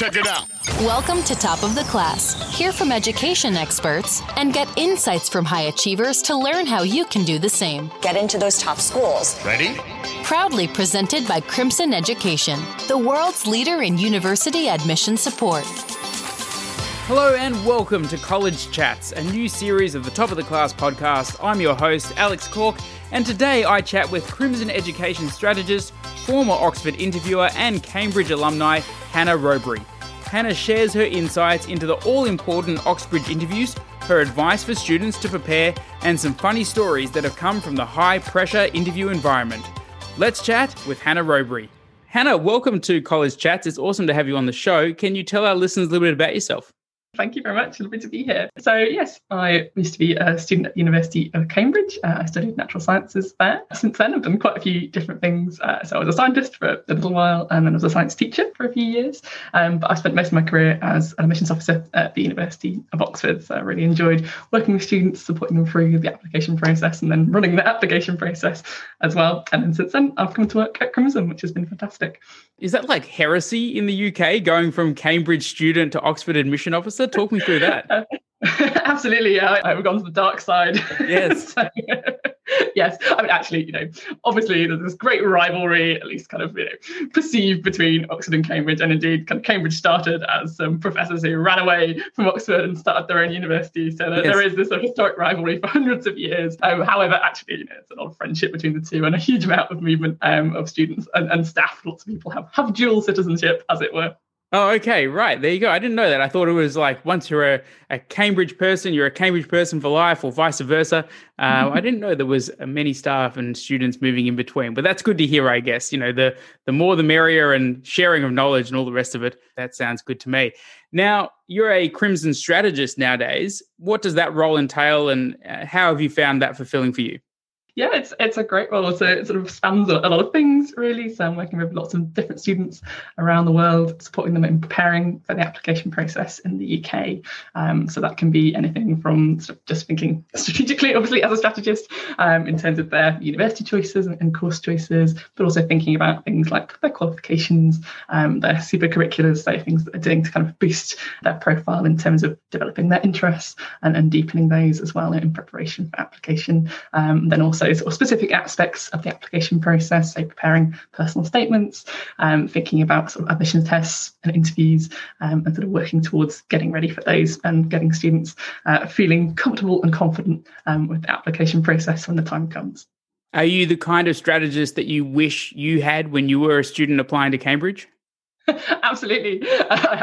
Check it out. Welcome to Top of the Class. Hear from education experts and get insights from high achievers to learn how you can do the same. Get into those top schools. Ready? Proudly presented by Crimson Education, the world's leader in university admission support. Hello and welcome to College Chats, a new series of the Top of the Class podcast. I'm your host, Alex Cork, and today I chat with Crimson Education strategist, former Oxford interviewer, and Cambridge alumni, Hannah Robery. Hannah shares her insights into the all important Oxbridge interviews, her advice for students to prepare, and some funny stories that have come from the high pressure interview environment. Let's chat with Hannah Robery. Hannah, welcome to College Chats. It's awesome to have you on the show. Can you tell our listeners a little bit about yourself? Thank you very much. Lovely to be here. So, yes, I used to be a student at the University of Cambridge. Uh, I studied natural sciences there. Since then, I've done quite a few different things. Uh, so, I was a scientist for a little while, and then I was a science teacher for a few years. Um, but I spent most of my career as an admissions officer at the University of Oxford. So, I really enjoyed working with students, supporting them through the application process, and then running the application process as well. And then since then, I've come to work at Crimson, which has been fantastic. Is that like heresy in the UK, going from Cambridge student to Oxford admission officer? Talk me through that. Absolutely, yeah. I've gone to the dark side. Yes. so, yes. I mean, actually, you know, obviously there's this great rivalry, at least kind of, you know, perceived between Oxford and Cambridge. And indeed, kind of Cambridge started as some professors who ran away from Oxford and started their own university. So there, Yes. there is this sort of historic rivalry for hundreds of years. Um, however, actually, you know, it's a lot of friendship between the two and a huge amount of movement um, of students and, and staff. Lots of people have, have dual citizenship, as it were. Oh, okay, right. There you go. I didn't know that. I thought it was like once you're a, a Cambridge person, you're a Cambridge person for life, or vice versa. Uh, I didn't know there was uh, many staff and students moving in between. But that's good to hear, I guess. You know, the the more the merrier, and sharing of knowledge and all the rest of it. That sounds good to me. Now, you're a Crimson strategist nowadays. What does that role entail, and uh, how have you found that fulfilling for you? Yeah, it's it's a great role. So it sort of spans a, lot of things, really. So I'm working with lots of different students around the world, supporting them in preparing for the application process in the UK. Um, so that can be anything from sort of just thinking strategically, obviously, as a strategist, um, in terms of their university choices and, and course choices, but also thinking about things like their qualifications, um, their super curriculars, so things that they're doing to kind of boost their profile in terms of developing their interests and, and deepening those as well in preparation for application. Um, then also sort of specific aspects of the application process, so preparing personal statements, um, thinking about sort of admission tests and interviews, um, and sort of working towards getting ready for those and getting students uh, feeling comfortable and confident um, with the application process when the time comes. Are you the kind of strategist that you wish you had when you were a student applying to Cambridge? Absolutely.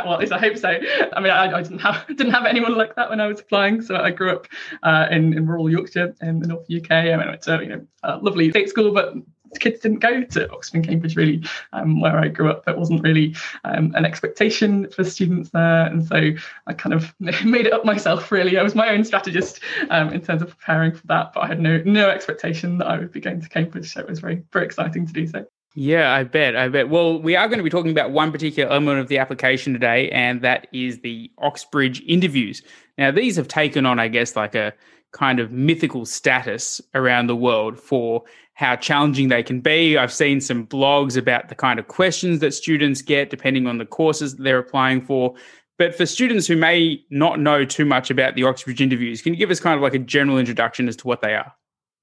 Well, at least I hope so. I mean, I, I didn't have didn't have anyone like that when I was applying. So I grew up uh, in, in rural Yorkshire in the North UK. I mean, went to you know a lovely state school, but kids didn't go to Oxford and Cambridge really, um, where I grew up. There wasn't really um, an expectation for students there, and so I kind of made it up myself. Really, I was my own strategist um, in terms of preparing for that, but I had no no expectation that I would be going to Cambridge. So it was very very exciting to do so. Yeah, I bet. I bet. Well, we are going to be talking about one particular element of the application today, and that is the Oxbridge interviews. Now, these have taken on, I guess, like a kind of mythical status around the world for how challenging they can be. I've seen some blogs about the kind of questions that students get depending on the courses that they're applying for. But for students who may not know too much about the Oxbridge interviews, can you give us kind of like a general introduction as to what they are?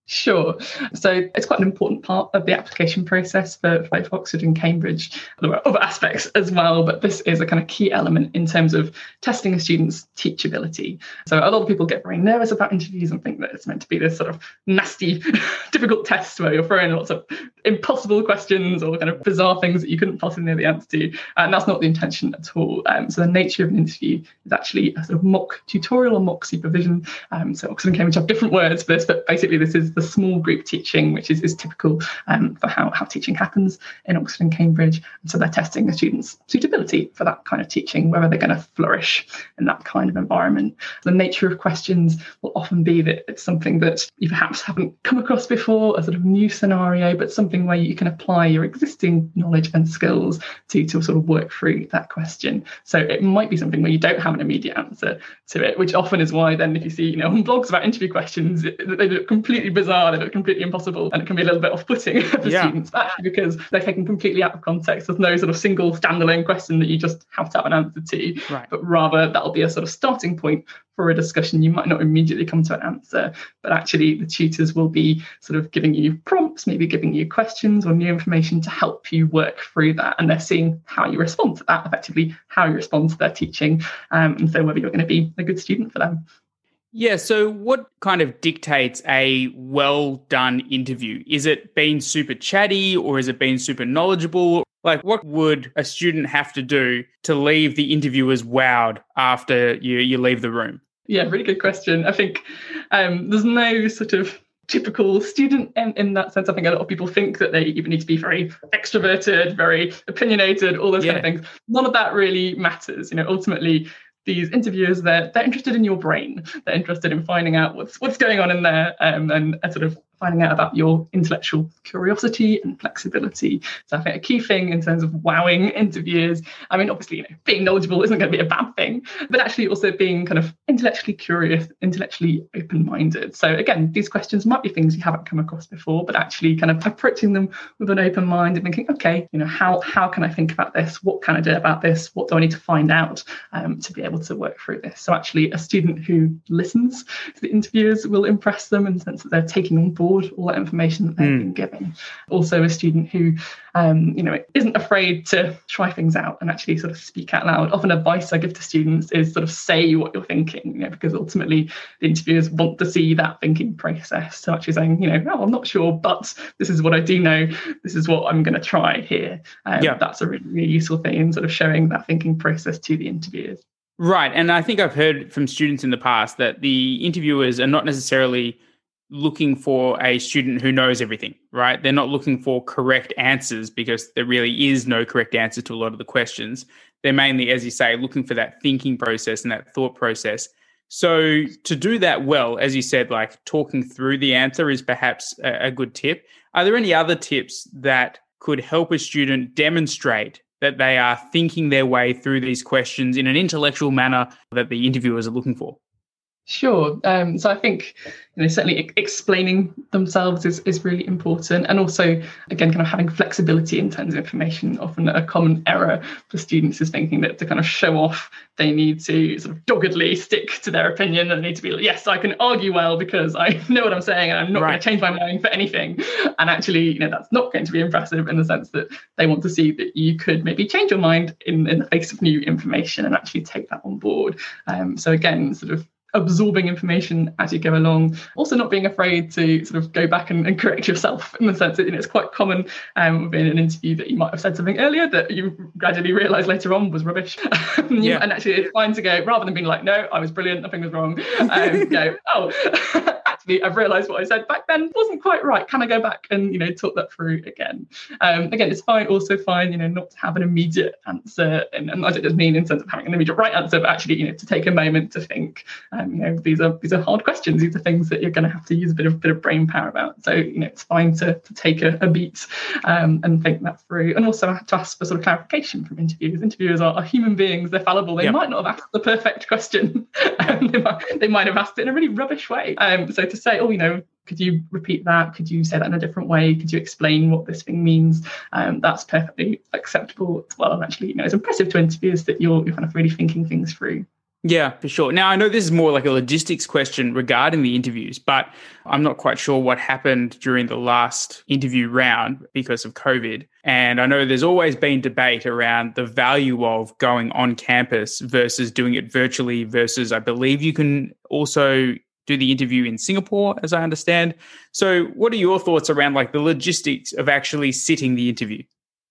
Sure. So it's quite an important part of the application process for, both Oxford and Cambridge. There are other aspects as well, but this is a kind of key element in terms of testing a student's teachability. So a lot of people get very nervous about interviews and think that it's meant to be this sort of nasty, difficult test where you're throwing lots of impossible questions or kind of bizarre things that you couldn't possibly know the answer to. And that's not the intention at all. Um, so the nature of an interview is actually a sort of mock tutorial or mock supervision. Um, so Oxford and Cambridge have different words for this, but basically this is the small group teaching, which is, is typical um, for how, how teaching happens in Oxford and Cambridge. And so they're testing the students' suitability for that kind of teaching, whether they're going to flourish in that kind of environment. The nature of questions will often be that it's something that you perhaps haven't come across before, a sort of new scenario, but something where you can apply your existing knowledge and skills to, to sort of work through that question. So it might be something where you don't have an immediate answer to it, which often is why then if you see, you know, on blogs about interview questions, they look completely bizarre they look completely impossible, and it can be a little bit off-putting for yeah. students, actually because they're taken completely out of context. There's no sort of single standalone question that you just have to have an answer to, right. but rather that'll be a sort of starting point for a discussion, you might not immediately come to an answer, but actually the tutors will be sort of giving you prompts, maybe giving you questions or new information to help you work through that. And they're seeing how you respond to that, effectively, how you respond to their teaching, um, and so whether you're going to be a good student for them. Yeah, so what kind of dictates a well done interview? Is it being super chatty or is it being super knowledgeable? Like, what would a student have to do to leave the interviewers wowed after you, you leave the room? Yeah, really good question. I think um, there's no sort of typical student in, in, that sense. I think a lot of people think that they even need to be very extroverted, very opinionated, all those yeah. kind of things. None of that really matters. You know, ultimately, these interviewers they're they're interested in your brain. They're interested in finding out what's what's going on in there um, and, and sort of finding out about your intellectual curiosity and flexibility. So I think a key thing in terms of wowing interviewers, I mean, obviously, you know, being knowledgeable isn't going to be a bad thing, but actually also being kind of intellectually curious, intellectually open-minded. So again, these questions might be things you haven't come across before, but actually kind of approaching them with an open mind and thinking, okay, you know, how how can I think about this? What can I do about this? What do I need to find out um, to be able to work through this? So actually, a student who listens to the interviewers will impress them in the sense that they're taking on board board all that information that they've mm. been given. Also, a student who, um, you know, isn't afraid to try things out and actually sort of speak out loud. Often, advice I give to students is sort of say what you're thinking, you know, because ultimately the interviewers want to see that thinking process. So actually saying, you know, oh, I'm not sure, but this is what I do know. This is what I'm going to try here. Um, yeah. That's a really, really useful thing in sort of showing that thinking process to the interviewers. Right. And I think I've heard from students in the past that the interviewers are not necessarily looking for a student who knows everything, right? They're not looking for correct answers because there really is no correct answer to a lot of the questions. They're mainly, as you say, looking for that thinking process and that thought process. So, to do that well, as you said, like talking through the answer is perhaps a, good tip. Are there any other tips that could help a student demonstrate that they are thinking their way through these questions in an intellectual manner that the interviewers are looking for? Sure. Um, so I think you know certainly explaining themselves is, is really important, and also again kind of having flexibility in terms of information. Often a common error for students is thinking that to kind of show off, they need to sort of doggedly stick to their opinion, and they need to be like, yes, I can argue well because I know what I'm saying, and I'm not right. going to change my mind for anything. And actually, you know, that's not going to be impressive in the sense that they want to see that you could maybe change your mind in, in the face of new information and actually take that on board. Um, so again, sort of absorbing information as you go along. Also, not being afraid to sort of go back and, and correct yourself in the sense that you know, it's quite common um, within an interview that you might have said something earlier that you gradually realise later on was rubbish. yeah. And actually, it's fine to go rather than being like, no, I was brilliant, nothing was wrong. Um, go, oh, actually, I've realised what I said back then wasn't quite right. Can I go back and you know talk that through again? Um, again, it's fine. Also fine, you know, not to have an immediate answer, and, and I don't just mean in terms of having an immediate right answer, but actually, you know, to take a moment to think. Um, you know, these are these are hard questions. These are things that you're going to have to use a bit of bit of brain power about. So you know, it's fine to, to take a, a beat um, and think that through, and also to ask for sort of clarification from interviewers. Interviewers are, are human beings; they're fallible. They yep. might not have asked the perfect question. they, might, they might have asked it in a really rubbish way. Um, so to say, oh, you know, could you repeat that? Could you say that in a different way? Could you explain what this thing means? Um, that's perfectly acceptable as well. And actually, you know, it's impressive to interviewers that you're, you're kind of really thinking things through. Yeah, for sure. Now, I know this is more like a logistics question regarding the interviews, but I'm not quite sure what happened during the last interview round because of COVID. And I know there's always been debate around the value of going on campus versus doing it virtually, versus I believe you can also do the interview in Singapore, as I understand. So, what are your thoughts around like the logistics of actually sitting the interview?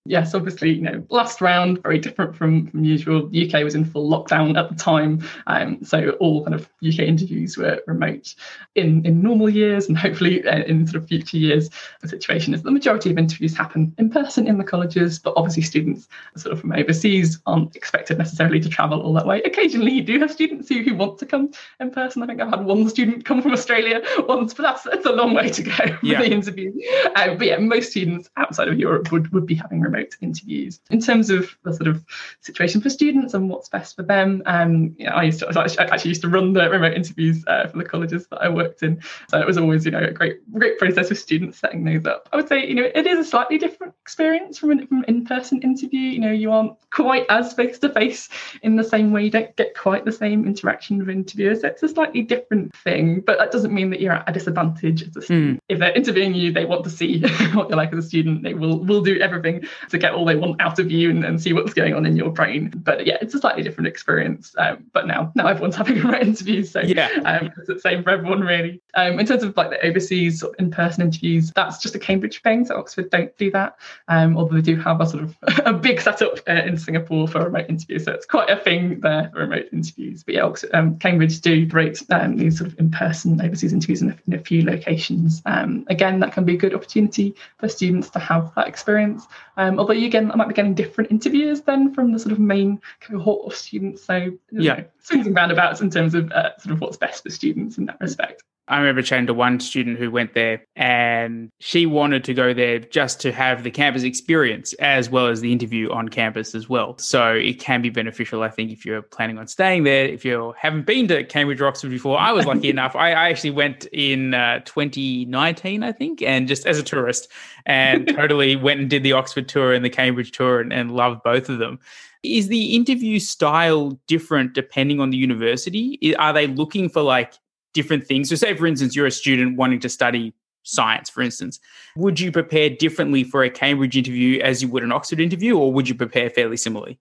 Yes, obviously, you know, last round very different from, from usual. The UK was in full lockdown at the time, um, so all kind of UK interviews were remote. In in normal years, and hopefully uh, in sort of future years, the situation is the majority of interviews happen in person in the colleges, but obviously students sort of from overseas aren't expected necessarily to travel all that way. Occasionally, you do have students who, who want to come in person. I think I've had one student come from Australia once, but that's that's a long way to go for yeah. the interview. Uh, but yeah, most students outside of Europe would would be having remote remote interviews. In terms of the sort of situation for students and what's best for them, um, you know, I used to I actually used to run the remote interviews uh, for the colleges that I worked in, so it was always you know a great great process with students setting those up. I would say you know it is a slightly different experience from an from in-person interview. You know you aren't quite as face to face in the same way. You don't get quite the same interaction with interviewers. So it's a slightly different thing, but that doesn't mean that you're at a disadvantage as a student. Mm. If they're interviewing you, they want to see what you're like as a student. They will will do everything to get all they want out of you and, and see what's going on in your brain. But yeah, it's a slightly different experience. Um, but now now everyone's having remote interviews, so yeah, um, it's the same for everyone really. Um, in terms of like the overseas sort of in-person interviews, that's just a Cambridge thing. So Oxford don't do that, um, although they do have a sort of a big setup uh, in Singapore for remote interviews. So it's quite a thing there for remote interviews. But yeah, Oxford, um, Cambridge do rate um, these sort of in-person overseas interviews in a, in a few locations. Um, again, that can be a good opportunity for students to have that experience. Um, although you again I might be getting different interviews then from the sort of main cohort of students. So yeah, know, swings and roundabouts in terms of uh, sort of what's best for students in that respect. I remember chatting to one student who went there and she wanted to go there just to have the campus experience as well as the interview on campus as well. So it can be beneficial, I think, if you're planning on staying there. If you haven't been to Cambridge or Oxford before, I was lucky enough. I, I, actually went in uh, 2019, I think, and just as a tourist and totally went and did the Oxford tour and the Cambridge tour and, and loved both of them. Is the interview style different depending on the university? Are they looking for like different things. So, say for instance, you're a student wanting to study science, for instance, would you prepare differently for a Cambridge interview as you would an Oxford interview, or would you prepare fairly similarly?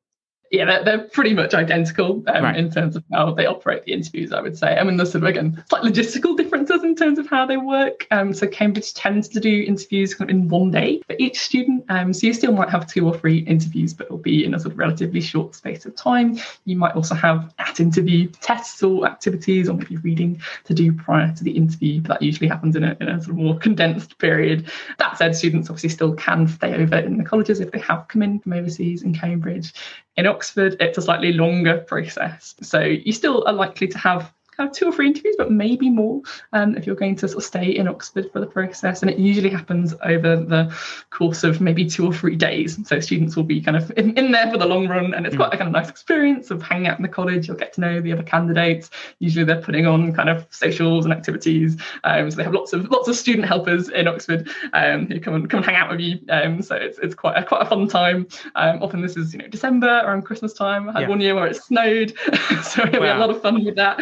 Yeah, they're, they're pretty much identical um, right. in terms of how they operate the interviews, I would say. I mean, there's sort of, again, slight logistical differences in terms of how they work. Um, so Cambridge tends to do interviews kind of in one day for each student. Um, so you still might have two or three interviews, but it'll be in a sort of relatively short space of time. You might also have at interview tests or activities or maybe reading to do prior to the interview. But that usually happens in a, in a sort of more condensed period. That said, students obviously still can stay over in the colleges if they have come in from overseas in Cambridge. In Oxford, it's a slightly longer process. So you still are likely to have kind of two or three interviews, but maybe more um, if you're going to sort of stay in Oxford for the process. And it usually happens over the course of maybe two or three days. So students will be kind of in, in there for the long run, and it's quite a kind of nice experience of hanging out in the college. You'll get to know the other candidates. Usually they're putting on kind of socials and activities. Um, so they have lots of lots of student helpers in Oxford um, who come and come and hang out with you. Um, so it's, it's quite a quite a fun time. Um, often this is you know December around Christmas time. I had yeah. one year where it snowed, so we wow. had a lot of fun with that.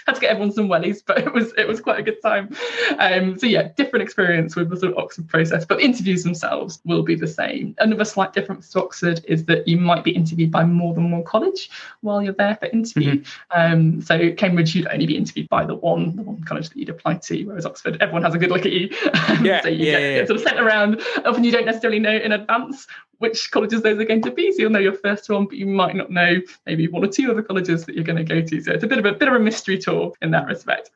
Had to get everyone some wellies, but it was it was quite a good time. Um, so yeah, different experience with the sort of Oxford process, but interviews themselves will be the same. Another slight difference to Oxford is that you might be interviewed by more than one college while you're there for interview. Mm-hmm. Um, so Cambridge, you'd only be interviewed by the one the one college that you'd apply to, whereas Oxford, everyone has a good look at you. Yeah, so you yeah, get, yeah. get sort of sent around. Often you don't necessarily know in advance which colleges those are going to be. So you'll know your first one, but you might not know maybe one or two other colleges that you're going to go to. So it's a bit of a bit of a mystery tour in that respect.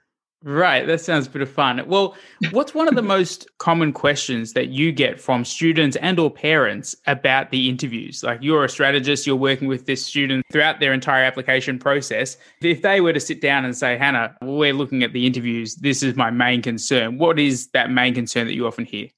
Right, that sounds a bit of fun. Well, what's one of the most common questions that you get from students and or parents about the interviews? Like you're a strategist, you're working with this student throughout their entire application process. If they were to sit down and say, "Hannah, we're looking at the interviews. This is my main concern." What is that main concern that you often hear?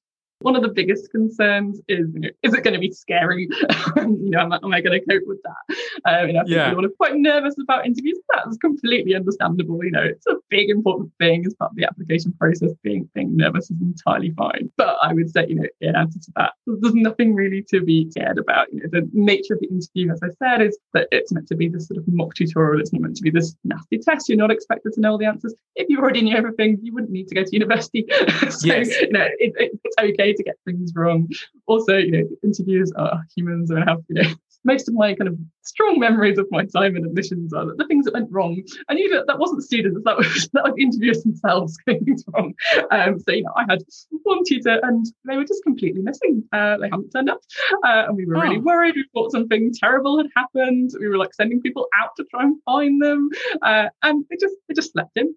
One of the biggest concerns is, you know, is it going to be scary? you know, am, am I going to cope with that? Um, you know, yeah. people are quite nervous about interviews. That's completely understandable. You know, it's a big important thing as part of the application process. Being being nervous is entirely fine. But I would say, you know, in answer to that, there's nothing really to be scared about. You know, the nature of the interview, as I said, is that it's meant to be this sort of mock tutorial. It's not meant to be this nasty test. You're not expected to know all the answers. If you already knew everything, you wouldn't need to go to university. so, yes. you know, it, it, it's okay to get things wrong. Also, you know, interviewers are humans and have, you know, most of my kind of strong memories of my time in admissions are the things that went wrong. And you know, that wasn't students, that was that was interviewers themselves getting things wrong. Um, so you know, I had one tutor and they were just completely missing. Uh, they hadn't turned up, uh, and we were oh. really worried. We thought something terrible had happened. We were like sending people out to try and find them, uh, and they just they just slept in.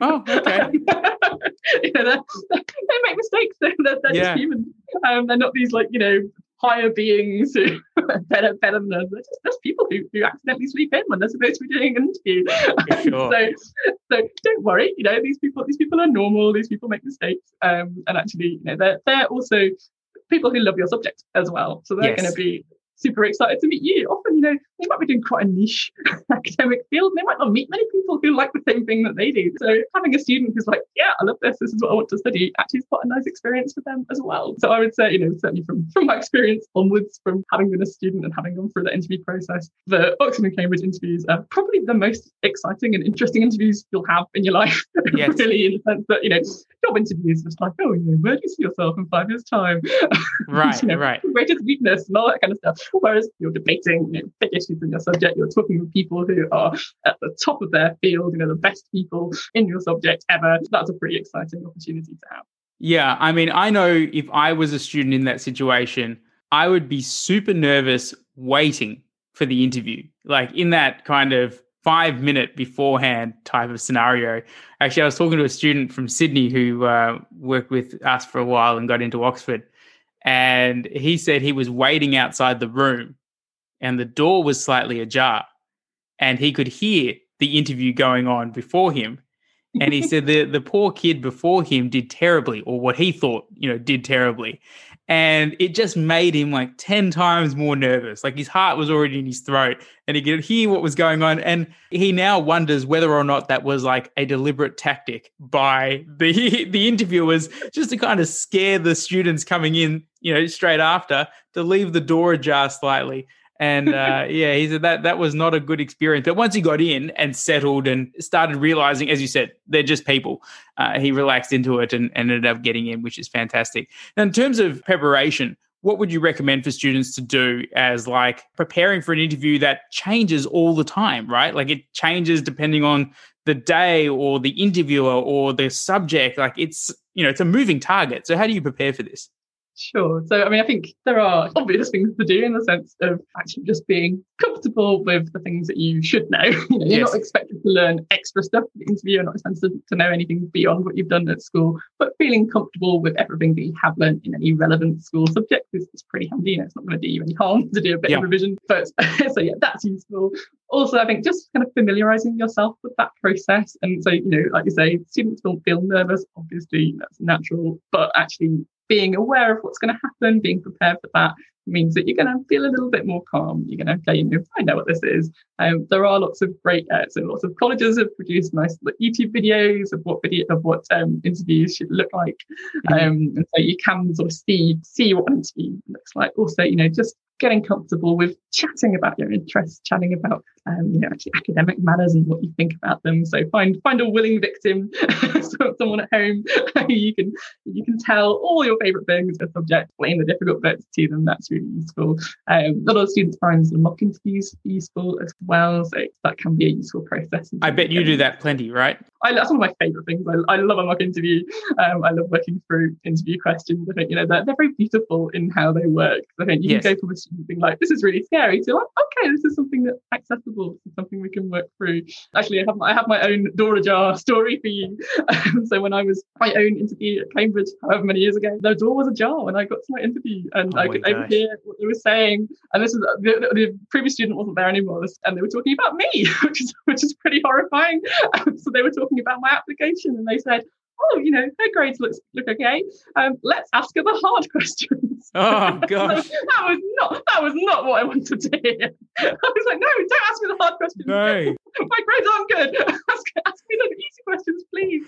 Oh, okay. you know, they make mistakes. They're, they're, they're yeah. just human. Um, they're not these like you know higher beings who better better than us. There's just people who, who accidentally sleep in when they're supposed to be doing an interview. Sure. so so don't worry, you know, these people these people are normal, these people make mistakes. Um, and actually, you know, they're they're also people who love your subject as well. So they're Yes. going to be super excited to meet you. Often, you know, they might be doing quite a niche academic field. and They might not meet many people who like the same thing that they do. So having a student who's like, yeah, I love this. This is what I want to study. Actually, is quite a nice experience for them as well. So I would say, you know, certainly from from my experience onwards, from having been a student and having gone through the interview process, the Oxford and Cambridge interviews are probably the most exciting and interesting interviews you'll have in your life. Yes. really, in the sense that you know, job interviews just like, oh, you know, where do you see yourself in five years' time? Right, you know, right. Greatest weakness and all that kind of stuff. Whereas you're debating you know, big issues in your subject, you're talking with people who are at the top of their field, you know, the best people in your subject ever. That's a pretty exciting opportunity to have. Yeah, I mean, I know if I was a student in that situation, I would be super nervous waiting for the interview. Like in that kind of five minute beforehand type of scenario. Actually, I was talking to a student from Sydney who uh, worked with us for a while and got into Oxford. And he said he was waiting outside the room and the door was slightly ajar and he could hear the interview going on before him. And he said the the poor kid before him did terribly or what he thought you know did terribly and it just made him like 10 times more nervous. Like his heart was already in his throat and he could hear what was going on and he now wonders whether or not that was like a deliberate tactic by the the interviewers just to kind of scare the students coming in you know straight after to leave the door ajar slightly and uh, yeah, he said that that was not a good experience. But once he got in and settled and started realizing, as you said, they're just people, uh, he relaxed into it and, and ended up getting in, which is fantastic. Now, in terms of preparation, what would you recommend for students to do as like preparing for an interview that changes all the time, right? Like it changes depending on the day or the interviewer or the subject. Like it's, you know, it's a moving target. So how do you prepare for this? Sure. So, I mean, I think there are obvious things to do in the sense of actually just being comfortable with the things that you should know. You know, you're Yes. not expected to learn extra stuff for the interview. You're not expected to know anything beyond what you've done at school, but feeling comfortable with everything that you have learned in any relevant school subject is, is pretty handy. You know, it's not going to do you any harm to do a bit Yeah. of revision. But so, yeah, that's useful. Also, I think just kind of familiarizing yourself with that process. And so, you know, like you say, students don't feel nervous. Obviously, that's natural, but actually being aware of what's going to happen, being prepared for that means that you're going to feel a little bit more calm. You're going to, okay, you know, I know what this is. Um, there are lots of great, uh, so lots of colleges have produced nice YouTube videos of what video of what um, interviews should look like, Mhm. um, and so you can sort of see see what an interview looks like. Also, you know, just getting comfortable with chatting about your interests, chatting about um, you know actually academic matters and what you think about them. So find find a willing victim, someone at home who you can you can tell all your favourite things, a subject, explain the difficult bits to them. That's really useful. Um, a lot of students find the mock interviews useful as well, so that can be a useful process. I bet you do that plenty, right? I, that's one of my favourite things. I, I love a mock interview. Um, I love working through interview questions. I think you know they're, they're very beautiful in how they work. I think you Yes. can go from a student being like, "This is really scary," to like, "Okay, this is something that's accessible. This is something we can work through." Actually, I have my, I have my own door ajar story for you. Um, so when I was my own interview at Cambridge, however many years ago, the door was ajar when I got to my interview, and Oh I could overhear what they were saying. And this is the, the, the previous student wasn't there anymore, and they were talking about me, which is which is pretty horrifying. Um, so they were talking about my application, and they said, "Oh, you know, her grades look look okay. Um, let's ask her the hard questions." Oh gosh. that was not that was not what I wanted to hear. I was like, "No, don't ask me the hard questions. No. My grades aren't good. ask, ask me the easy questions, please."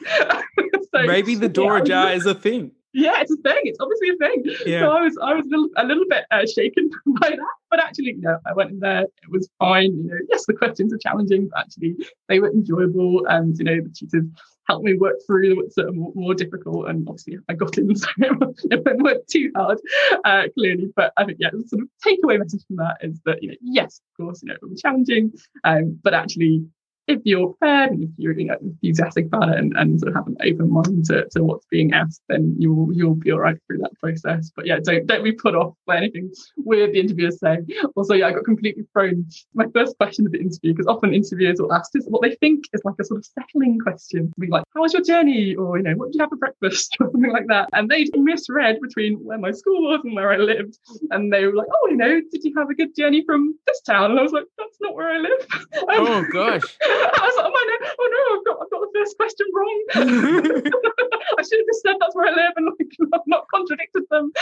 So, Maybe the yeah, door ajar is a thing. yeah, it's a thing. It's obviously a thing. Yeah. So I was, I was a little, a little bit uh, shaken by that, but actually, you know, I went in there. It was fine. You know, yes, the questions are challenging, but actually, they were enjoyable, and you know, the tutors helped me work through the ones that are more, difficult. And obviously, I got in, so it won't work too hard, uh, clearly. But I think, yeah, the sort of takeaway message from that is that you know, yes, of course, you know, it will be challenging, um, but actually, if you're prepared and if you're you know, enthusiastic about it and, and sort of have an open mind to, to what's being asked, then you'll you'll be all right through that process. But yeah, don't don't be put off by anything weird the interviewers say. Also, yeah, I got completely thrown. My first question of the interview, because often interviewers will ask is what they think is like a sort of settling question. Be like, how was your journey? Or, you know, what did you have for breakfast? Or something like that. And they misread between where my school was and where I lived. And they were like, oh, you know, did you have a good journey from this town? And I was like, that's not where I live. Oh gosh. I was like, oh, my, no, oh no, I've got, I've got the first question wrong. I should have just said that's where I live and like not, not contradicted them.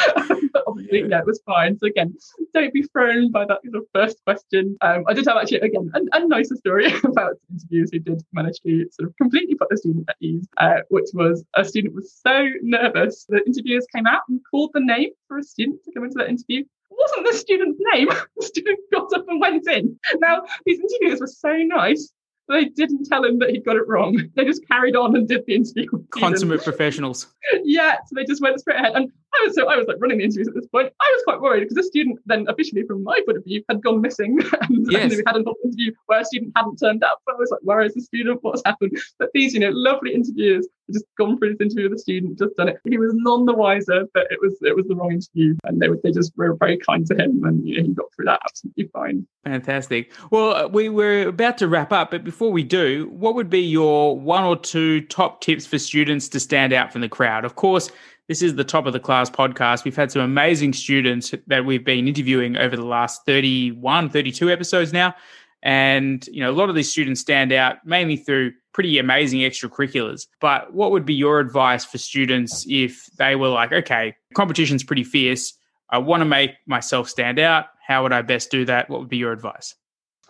but obviously, yeah, it was fine. So again, don't be thrown by that sort of first question. Um, I did have actually again a, a nicer story about interviews who did manage to sort of completely put the student at ease, uh, which was a student was so nervous. The interviewers came out and called the name for a student to come into that interview It wasn't the student's name. the student got up and went in. Now, these interviewers were so nice they didn't tell him that he'd got it wrong. They just carried on and did the interview. Consummate professionals. yeah, so they just went straight ahead. And I was so I was like running the interviews at this point. I was quite worried because the student then officially, from my point of view, had gone missing, and, yes. and we had an interview where a student hadn't turned up. So I was like, "Where is the student? What's happened?" But these, you know, lovely interviewers just gone through this interview with the student, just done it. He was none the wiser, but it was it was the wrong interview, and they were they just were very kind to him, and you know, he got through that absolutely fine. Fantastic. Well, uh, we were about to wrap up, but before we do, what would be your one or two top tips for students to stand out from the crowd? Of course, this is the top of the class podcast. We've had some amazing students that we've been interviewing over the last 31, 32 episodes now. And, you know, a lot of these students stand out mainly through pretty amazing extracurriculars. But what would be your advice for students if they were like, okay, competition's pretty fierce. I want to make myself stand out. How would I best do that? What would be your advice?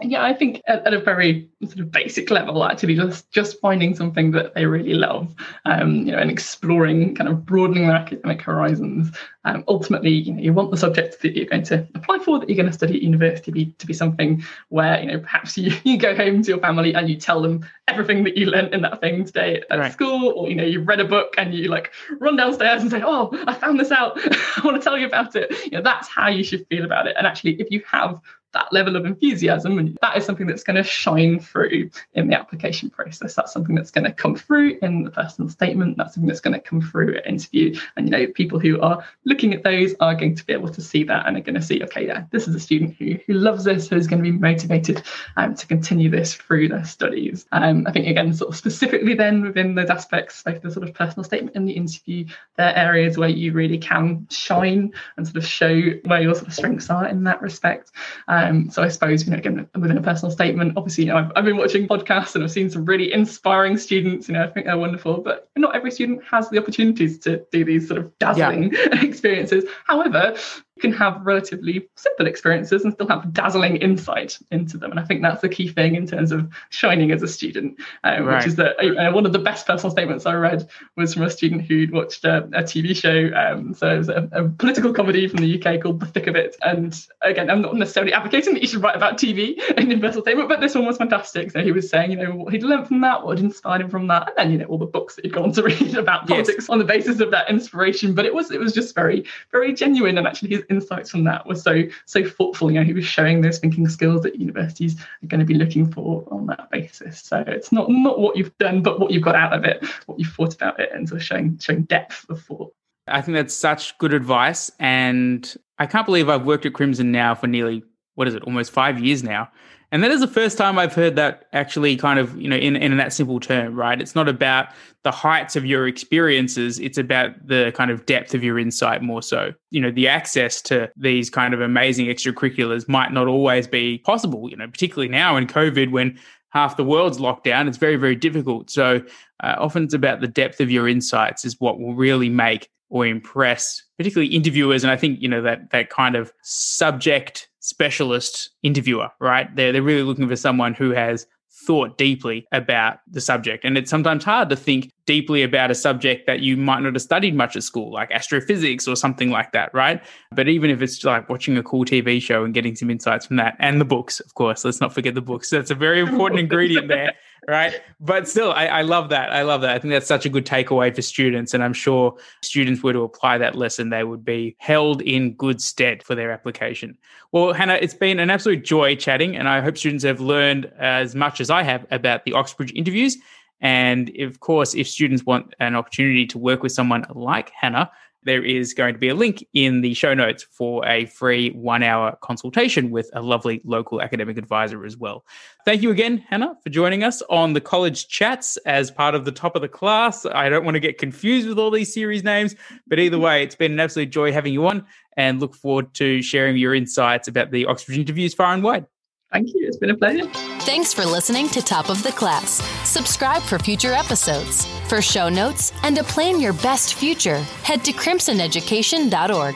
Yeah, I think at, at, a very sort of basic level, actually, just just finding something that they really love, um, you know, and exploring, kind of broadening their academic horizons. Um, ultimately, you know, you want the subject that you're going to apply for, that you're going to study at university, to be to be something where you know perhaps you, you go home to your family and you tell them everything that you learned in that thing today at right. school, or you know, you've read a book and you like run downstairs and say, "Oh, I found this out. I want to tell you about it." You know, that's how you should feel about it. And actually, if you have that level of enthusiasm and that is something that's going to shine through in the application process. That's something that's going to come through in the personal statement. That's something that's going to come through at interview. And you know people who are looking at those are going to be able to see that and are going to see okay yeah this is a student who, who loves this who's going to be motivated um, to continue this through their studies. Um, i think again sort of specifically then within those aspects like the sort of personal statement and the interview there are areas where you really can shine and sort of show where your sort of strengths are in that respect um, so I suppose, you know, again, within a personal statement, obviously, you know, I've, I've, been watching podcasts and I've seen some really inspiring students, you know, I think they're wonderful, but not every student has the opportunities to do these sort of dazzling yeah. experiences. However, can have relatively simple experiences and still have dazzling insight into them. And I think that's the key thing in terms of shining as a student, um, right. which is that uh, one of the best personal statements I read was from a student who'd watched a, a TV show. Um, so it was a, a, political comedy from the UK called The Thick of It. And again, I'm not necessarily advocating that you should write about TV in your personal statement, but this one was fantastic. So he was saying, you know, what he'd learned from that, what had inspired him from that, and then, you know, all the books that he'd gone to read about politics yes. on the basis of that inspiration. But it was it was just very, very genuine. And actually insights from that were so so thoughtful. You know, he was showing those thinking skills that universities are going to be looking for on that basis. So it's not not what you've done, but what you've got out of it, what you've thought about it, and of showing showing depth of thought. I think that's such good advice, and I can't believe I've worked at Crimson now for nearly what is it, almost five years now, and that is the first time I've heard that actually kind of, you know, in, in that simple term, right? It's not about the heights of your experiences, it's about the kind of depth of your insight more so. You know, the access to these kind of amazing extracurriculars might not always be possible, you know, particularly now in COVID when half the world's locked down, it's very, very difficult. So uh, often it's about the depth of your insights is what will really make or impress particularly interviewers and i think you know that that kind of subject specialist interviewer right? They're, they're really looking for someone who has thought deeply about the subject. And it's sometimes hard to think deeply about a subject that you might not have studied much at school like astrophysics or something like that right? But even if it's like watching a cool tv show and getting some insights from that and the books of course let's not forget the books. That's a very important ingredient there right? But still, I, I, love that. I love that. I think that's such a good takeaway for students. And I'm sure students were to apply that lesson, they would be held in good stead for their application. Well, Hannah, it's been an absolute joy chatting. And I hope students have learned as much as I have about the Oxbridge interviews. And of course, if students want an opportunity to work with someone like Hannah, there is going to be a link in the show notes for a free one hour consultation with a lovely local academic advisor as well. Thank you again, Hannah, for joining us on the college chats as part of the top of the class. I don't want to get confused with all these series names, but either way, it's been an absolute joy having you on and look forward to sharing your insights about the Oxford interviews far and wide. Thank you. It's been a pleasure. Thanks for listening to Top of the Class. Subscribe for future episodes. For show notes and to plan your best future, head to crimsoneducation.org.